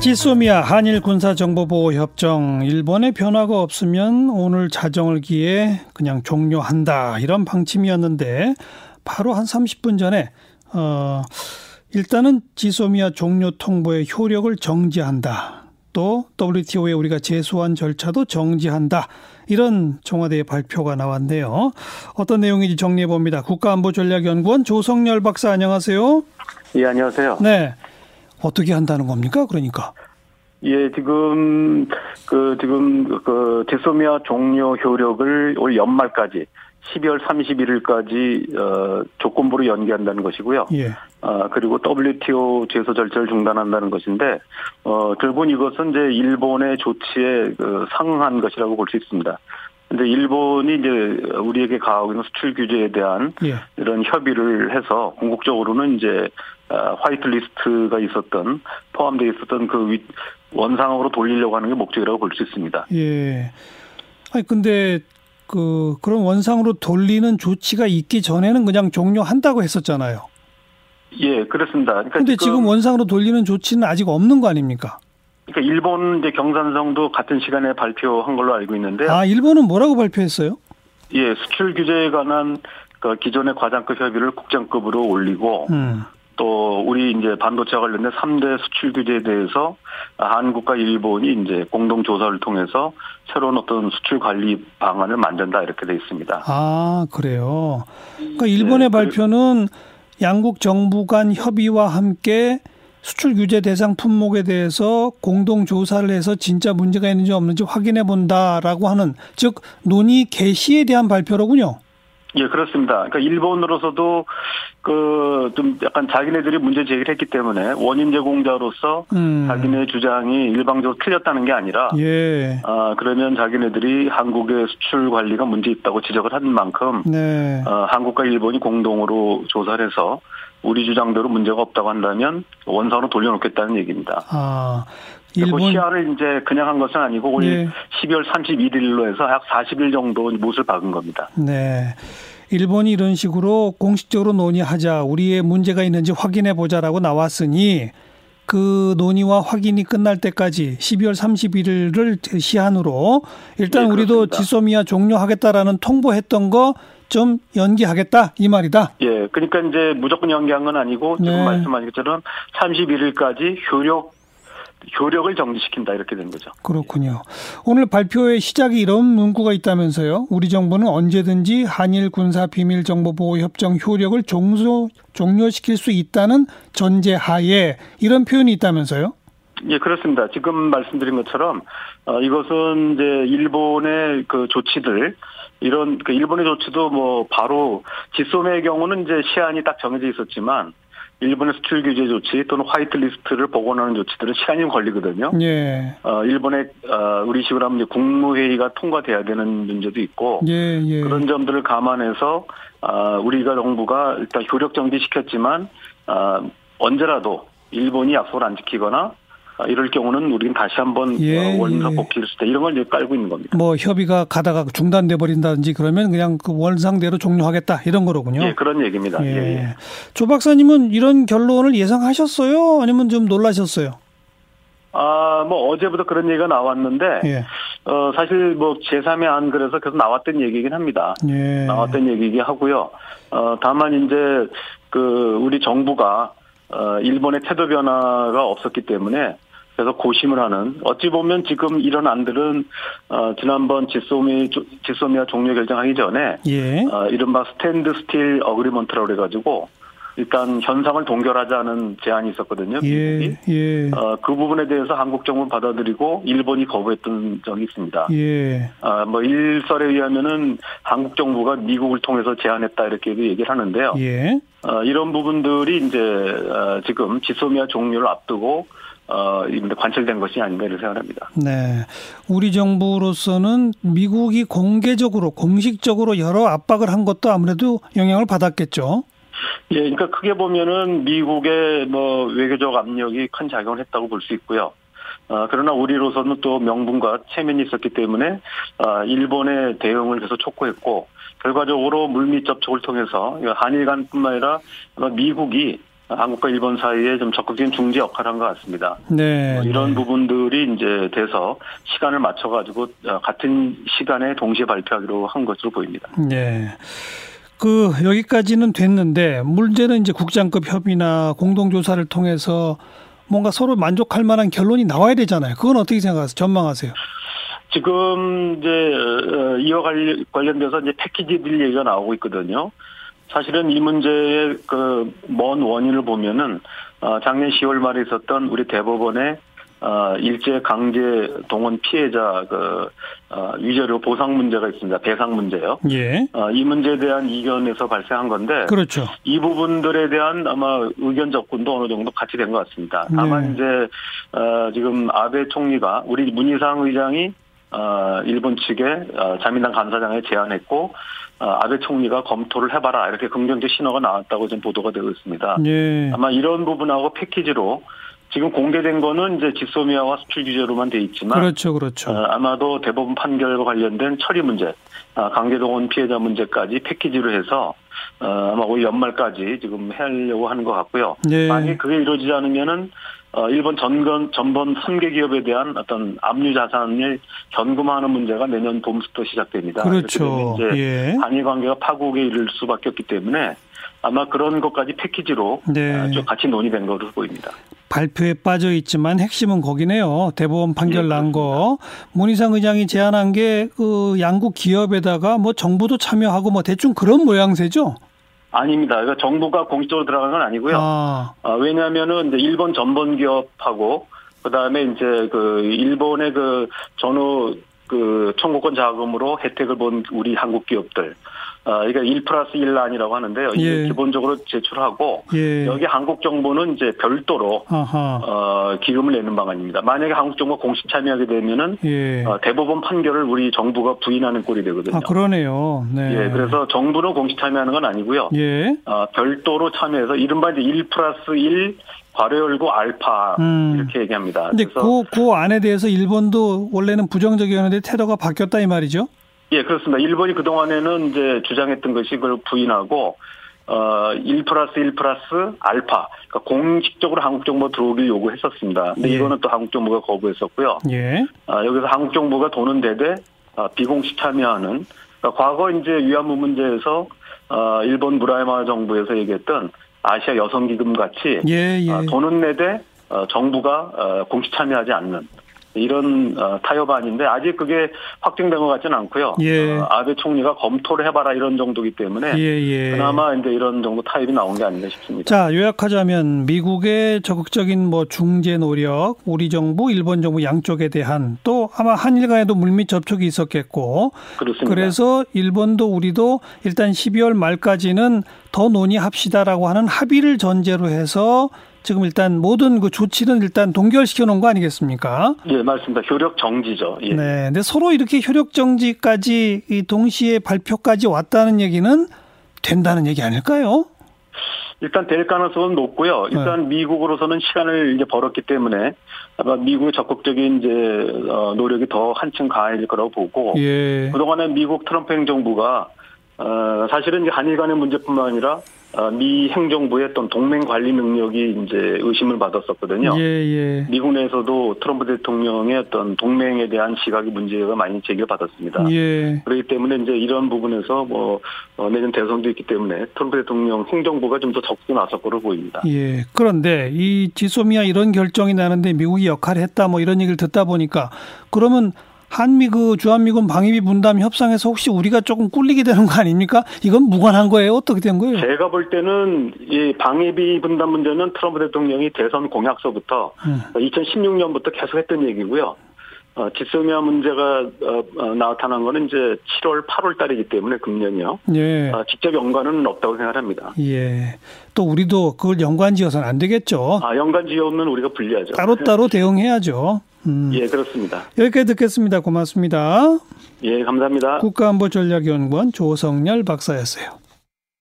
지소미아 한일 군사정보보호 협정 일본의 변화가 없으면 오늘 자정을 기해 그냥 종료한다 이런 방침이었는데 바로 한 30분 전에 어 일단은 지소미아 종료 통보의 효력을 정지한다. 또 WTO에 우리가 제소한 절차도 정지한다. 이런 청와대의 발표가 나왔네요. 어떤 내용인지 정리해 봅니다. 국가안보전략연구원 조성열 박사 안녕하세요. 예, 안녕하세요. 네. 어떻게 한다는 겁니까? 그러니까. 예, 지금 그 지금 그 제소미아 종료 효력을 올 연말까지 12월 31일까지 어 조건부로 연기한다는 것이고요. 예. 아 그리고 WTO 제소 절차를 중단한다는 것인데 어 결국은 이것은 이제 일본의 조치에 그 상응한 것이라고 볼 수 있습니다. 근데 일본이 이제 우리에게 가하고 있는 수출 규제에 대한 예. 이런 협의를 해서 궁극적으로는 이제 아, 화이트 리스트가 있었던 포함되어 있었던 그 위, 원상으로 돌리려고 하는 게 목적이라고 볼 수 있습니다. 예. 아니 근데 그 그런 원상으로 돌리는 조치가 있기 전에는 그냥 종료한다고 했었잖아요. 예, 그렇습니다. 그러니까 근데 지금, 원상으로 돌리는 조치는 아직 없는 거 아닙니까? 그러니까 일본 이제 경산성도 같은 시간에 발표한 걸로 알고 있는데 아, 일본은 뭐라고 발표했어요? 예, 수출 규제에 관한 그 기존의 과장급 협의를 국장급으로 올리고 음. 또 우리 이제 반도체와 관련된 3대 수출 규제에 대해서 한국과 일본이 이제 공동 조사를 통해서 새로운 어떤 수출 관리 방안을 만든다 이렇게 돼 있습니다. 아, 그래요. 그러니까 일본의 네, 발표는 양국 정부 간 협의와 함께 수출 규제 대상 품목에 대해서 공동 조사를 해서 진짜 문제가 있는지 없는지 확인해 본다라고 하는 즉 논의 개시에 대한 발표로군요. 예, 그렇습니다. 그러니까 일본으로서도 그 좀 약간 자기네들이 문제 제기를 했기 때문에 원인 제공자로서 음. 자기네 주장이 일방적으로 틀렸다는 게 아니라 예. 아 그러면 자기네들이 한국의 수출 관리가 문제 있다고 지적을 한 만큼 네. 어, 한국과 일본이 공동으로 조사를 해서 우리 주장대로 문제가 없다고 한다면 원상으로 돌려놓겠다는 얘기입니다. 아. 그 일본 시한을 이제 그냥 한 것은 아니고 올 예. 12월 31일로 해서 약 40일 정도 못을 박은 겁니다. 네. 일본이 이런 식으로 공식적으로 논의하자 우리의 문제가 있는지 확인해 보자라고 나왔으니 그 논의와 확인이 끝날 때까지 12월 31일을 시한으로 일단 네, 우리도. 지소미아 종료하겠다라는 통보했던 거 좀 연기하겠다 이 말이다. 예, 그러니까 이제 무조건 연기한 건 아니고 지금 네. 말씀하신 것처럼 31일까지 효력 효력을 정지시킨다 이렇게 된 거죠. 그렇군요. 오늘 발표의 시작이 이런 문구가 있다면서요. 우리 정부는 언제든지 한일 군사 비밀 정보 보호 협정 효력을 종소, 종료시킬 수 있다는 전제 하에 이런 표현이 있다면서요. 예, 그렇습니다. 지금 말씀드린 것처럼 어, 이것은 이제 일본의 그 조치들 이런 그 일본의 조치도 뭐 바로 지소매의 경우는 이제 시한이 딱 정해져 있었지만 일본의 수출 규제 조치 또는 화이트 리스트를 복원하는 조치들은 시간이 좀 걸리거든요. 예. 어, 일본의 어, 우리 식으로 하면 이제 국무회의가 통과돼야 되는 문제도 있고 예, 예. 그런 점들을 감안해서 아, 우리가 정부가 일단 효력 정지시켰지만 아, 언제라도 일본이 약속을 안 지키거나 아, 이럴 경우는 우리는 다시 한번 예, 어, 원상 예. 복귀할 수 있다 이런 걸 깔고 있는 겁니다. 뭐 협의가 가다가 중단돼 버린다든지 그러면 그냥 그 원상대로 종료하겠다 이런 거로군요. 예, 그런 얘기입니다. 예. 예. 조 박사님은 이런 결론을 예상하셨어요? 아니면 좀 놀라셨어요? 아, 뭐 어제부터 그런 얘기가 나왔는데 예. 어, 사실 뭐 제3의 안 그래서 계속 나왔던 얘기긴 합니다. 예. 나왔던 얘기이긴 하고요. 어, 다만 이제 그 우리 정부가 어, 일본의 태도 변화가 없었기 때문에 그래서 고심을 하는 어찌 보면 지금 이런 안들은 어, 지난번 지소미 지소미아 종료 결정하기 전에 예. 어, 이른바 standstill agreement라고 그래가지고 일단 현상을 동결하자는 제안이 있었거든요. 예. 미국이. 예. 어, 그 부분에 대해서 한국 정부는 받아들이고 일본이 거부했던 적이 있습니다. 예. 아, 뭐 일설에 의하면은 한국 정부가 미국을 통해서 제안했다 이렇게도 얘기를 하는데요. 예. 어, 이런 부분들이 이제 어, 지금 지소미아 종료를 앞두고 어, 관철된 것이 아닌가 이런 생각합니다. 네. 우리 정부로서는 미국이 공개적으로 공식적으로 여러 압박을 한 것도 아무래도 영향을 받았겠죠. 예, 그러니까 크게 보면은 미국의 뭐 외교적 압력이 큰 작용을 했다고 볼 수 있고요. 어, 그러나 우리로서는 또 명분과 체면이 있었기 때문에 어, 일본의 대응을 계속 촉구했고 결과적으로 물밑 접촉을 통해서 한일 간뿐만 아니라 미국이 한국과 일본 사이에 좀 적극적인 중재 역할을 한 것 같습니다. 네. 뭐 이런 네. 부분들이 이제 돼서 시간을 맞춰가지고 어, 같은 시간에 동시에 발표하기로 한 것으로 보입니다. 네. 그 여기까지는 됐는데 문제는 이제 국장급 협의나 공동조사를 통해서 뭔가 서로 만족할 만한 결론이 나와야 되잖아요. 그건 어떻게 생각하세요? 전망하세요? 지금 이제 어, 이와 관련- 관련돼서 이제 패키지들 얘기가 나오고 있거든요. 사실은 이 문제의 그 먼 원인을 보면은 어, 작년 10월 말에 있었던 우리 대법원의 어, 일제 강제 동원 피해자 그 어, 위자료 보상 문제가 있습니다. 배상 문제요. 예. 어, 이 문제에 대한 이견에서 발생한 건데 그렇죠. 이 부분들에 대한 아마 의견 접근도 어느 정도 같이 된 것 같습니다. 다만 네. 이제 어, 지금 아베 총리가 우리 문희상 의장이 어, 일본 측에 어, 자민당 간사장에 제안했고 어, 아베 총리가 검토를 해봐라 이렇게 긍정적 신호가 나왔다고 지금 보도가 되고 있습니다. 예. 아마 이런 부분하고 패키지로 지금 공개된 거는 이제 지소미아와 수출 규제로만 돼 있지만 그렇죠. 그렇죠. 어, 아마도 대법원 판결과 관련된 처리 문제, 아, 강제동원 피해자 문제까지 패키지로 해서 어, 아마 올 연말까지 지금 하려고 하는 것 같고요. 네. 만약 그게 이루어지지 않으면은 어, 일본 전건 전번 3개 기업에 대한 어떤 압류 자산을 현금화하는 문제가 내년 봄부터 시작됩니다. 그렇죠. 이제 예. 한일 관계가 파국에 이를 수밖에 없기 때문에 아마 그런 것까지 패키지로 네. 아, 좀 같이 논의된 것으로 보입니다. 발표에 빠져 있지만 핵심은 거기네요. 대법원 판결 예, 난 거. 문희상 의장이 제안한 게 그 양국 기업에다가 뭐 정부도 참여하고 뭐 대충 그런 모양새죠. 아닙니다. 그러니까 정부가 공식적으로 들어간 건 아니고요. 아, 아, 왜냐하면은 이제 일본 전범 기업하고 그다음에 이제 그 일본의 그 전후 그 청구권 자금으로 혜택을 본 우리 한국 기업들. 아, 그러니까 1 플러스 1 란이라고 하는데요. 이게 예. 기본적으로 제출하고 예. 여기 한국 정부는 이제 별도로 아하. 어, 기금을 내는 방안입니다. 만약에 한국 정부가 공식 참여하게 되면은 예. 어, 대법원 판결을 우리 정부가 부인하는 꼴이 되거든요. 아, 그러네요. 네. 예, 그래서 정부는 공식 참여하는 건 아니고요. 예. 어, 별도로 참여해서 이른바 이제 1 플러스 1 괄호 열고 알파 음. 이렇게 얘기합니다. 근데 그래서 그, 그 안에 대해서 일본도 원래는 부정적이었는데 태도가 바뀌었다 이 말이죠? 예 그렇습니다. 일본이 그 동안에는 이제 주장했던 것이 그걸 부인하고 어1 플러스 1 플러스 알파 그러니까 공식적으로 한국 정부 들어오길 요구했었습니다. 근데 예. 이거는 또 한국 정부가 거부했었고요. 예. 아, 여기서 한국 정부가 돈은 대대 아, 비공식 참여하는 그러니까 과거 이제 위안부 문제에서 아, 일본 무라야마 정부에서 얘기했던 아시아 여성 기금 같이 예, 예. 아, 돈은 내대 어, 정부가 어, 공식 참여하지 않는 이런 어, 타협안인데 아직 그게 확정된 것 같지는 않고요. 예. 어, 아베 총리가 검토를 해봐라 이런 정도기 때문에 예, 예. 그나마 이제 이런 정도 타협이 나온 게 아닌가 싶습니다. 자, 요약하자면 미국의 적극적인 뭐 중재 노력, 우리 정부, 일본 정부 양쪽에 대한 또 아마 한일 간에도 물밑 접촉이 있었겠고 그렇습니다. 그래서 일본도 우리도 일단 12월 말까지는 더 논의합시다라고 하는 합의를 전제로 해서 지금 일단 모든 그 조치는 일단 동결시켜 놓은 거 아니겠습니까? 예, 맞습니다. 효력 정지죠. 예. 네. 근데 서로 이렇게 효력 정지까지 이 동시에 발표까지 왔다는 얘기는 된다는 얘기 아닐까요? 일단 될 가능성은 높고요. 네. 일단 미국으로서는 시간을 이제 벌었기 때문에 아마 미국의 적극적인 이제 어, 노력이 더 한층 가해질 거라고 보고 예. 그동안에 미국 트럼프 행정부가 어, 사실은 이제 한일 간의 문제뿐만 아니라 어, 미 행정부의 어떤 동맹 관리 능력이 이제 의심을 받았었거든요. 예, 예. 미국 내에서도 트럼프 대통령의 어떤 동맹에 대한 시각이 문제가 많이 제기를 받았습니다. 예. 그렇기 때문에 이제 이런 부분에서 뭐 어, 내년 대선도 있기 때문에 트럼프 대통령 행정부가 좀 더 적극 나설 거로 보입니다. 예. 그런데 이 지소미아 이런 결정이 나는데 미국이 역할을 했다 뭐 이런 얘기를 듣다 보니까 그러면 한미 그 주한미군 방위비 분담 협상에서 혹시 우리가 조금 꿀리게 되는 거 아닙니까? 이건 무관한 거예요? 어떻게 된 거예요? 제가 볼 때는 이 방위비 분담 문제는 트럼프 대통령이 대선 공약서부터 음. 2016년부터 계속 했던 얘기고요. 어, 지소미아 문제가 어, 어, 나타난 거는 이제 7월, 8월 달이기 때문에 금년이요. 예. 어, 직접 연관은 없다고 생각합니다. 예. 또 우리도 그걸 연관지어서는 안 되겠죠. 아, 연관 지역은 우리가 불리하죠. 따로따로 대응해야죠. 음. 예, 그렇습니다. 여기까지 듣겠습니다. 고맙습니다. 예, 감사합니다. 국가안보전략연구원 조성열 박사였어요.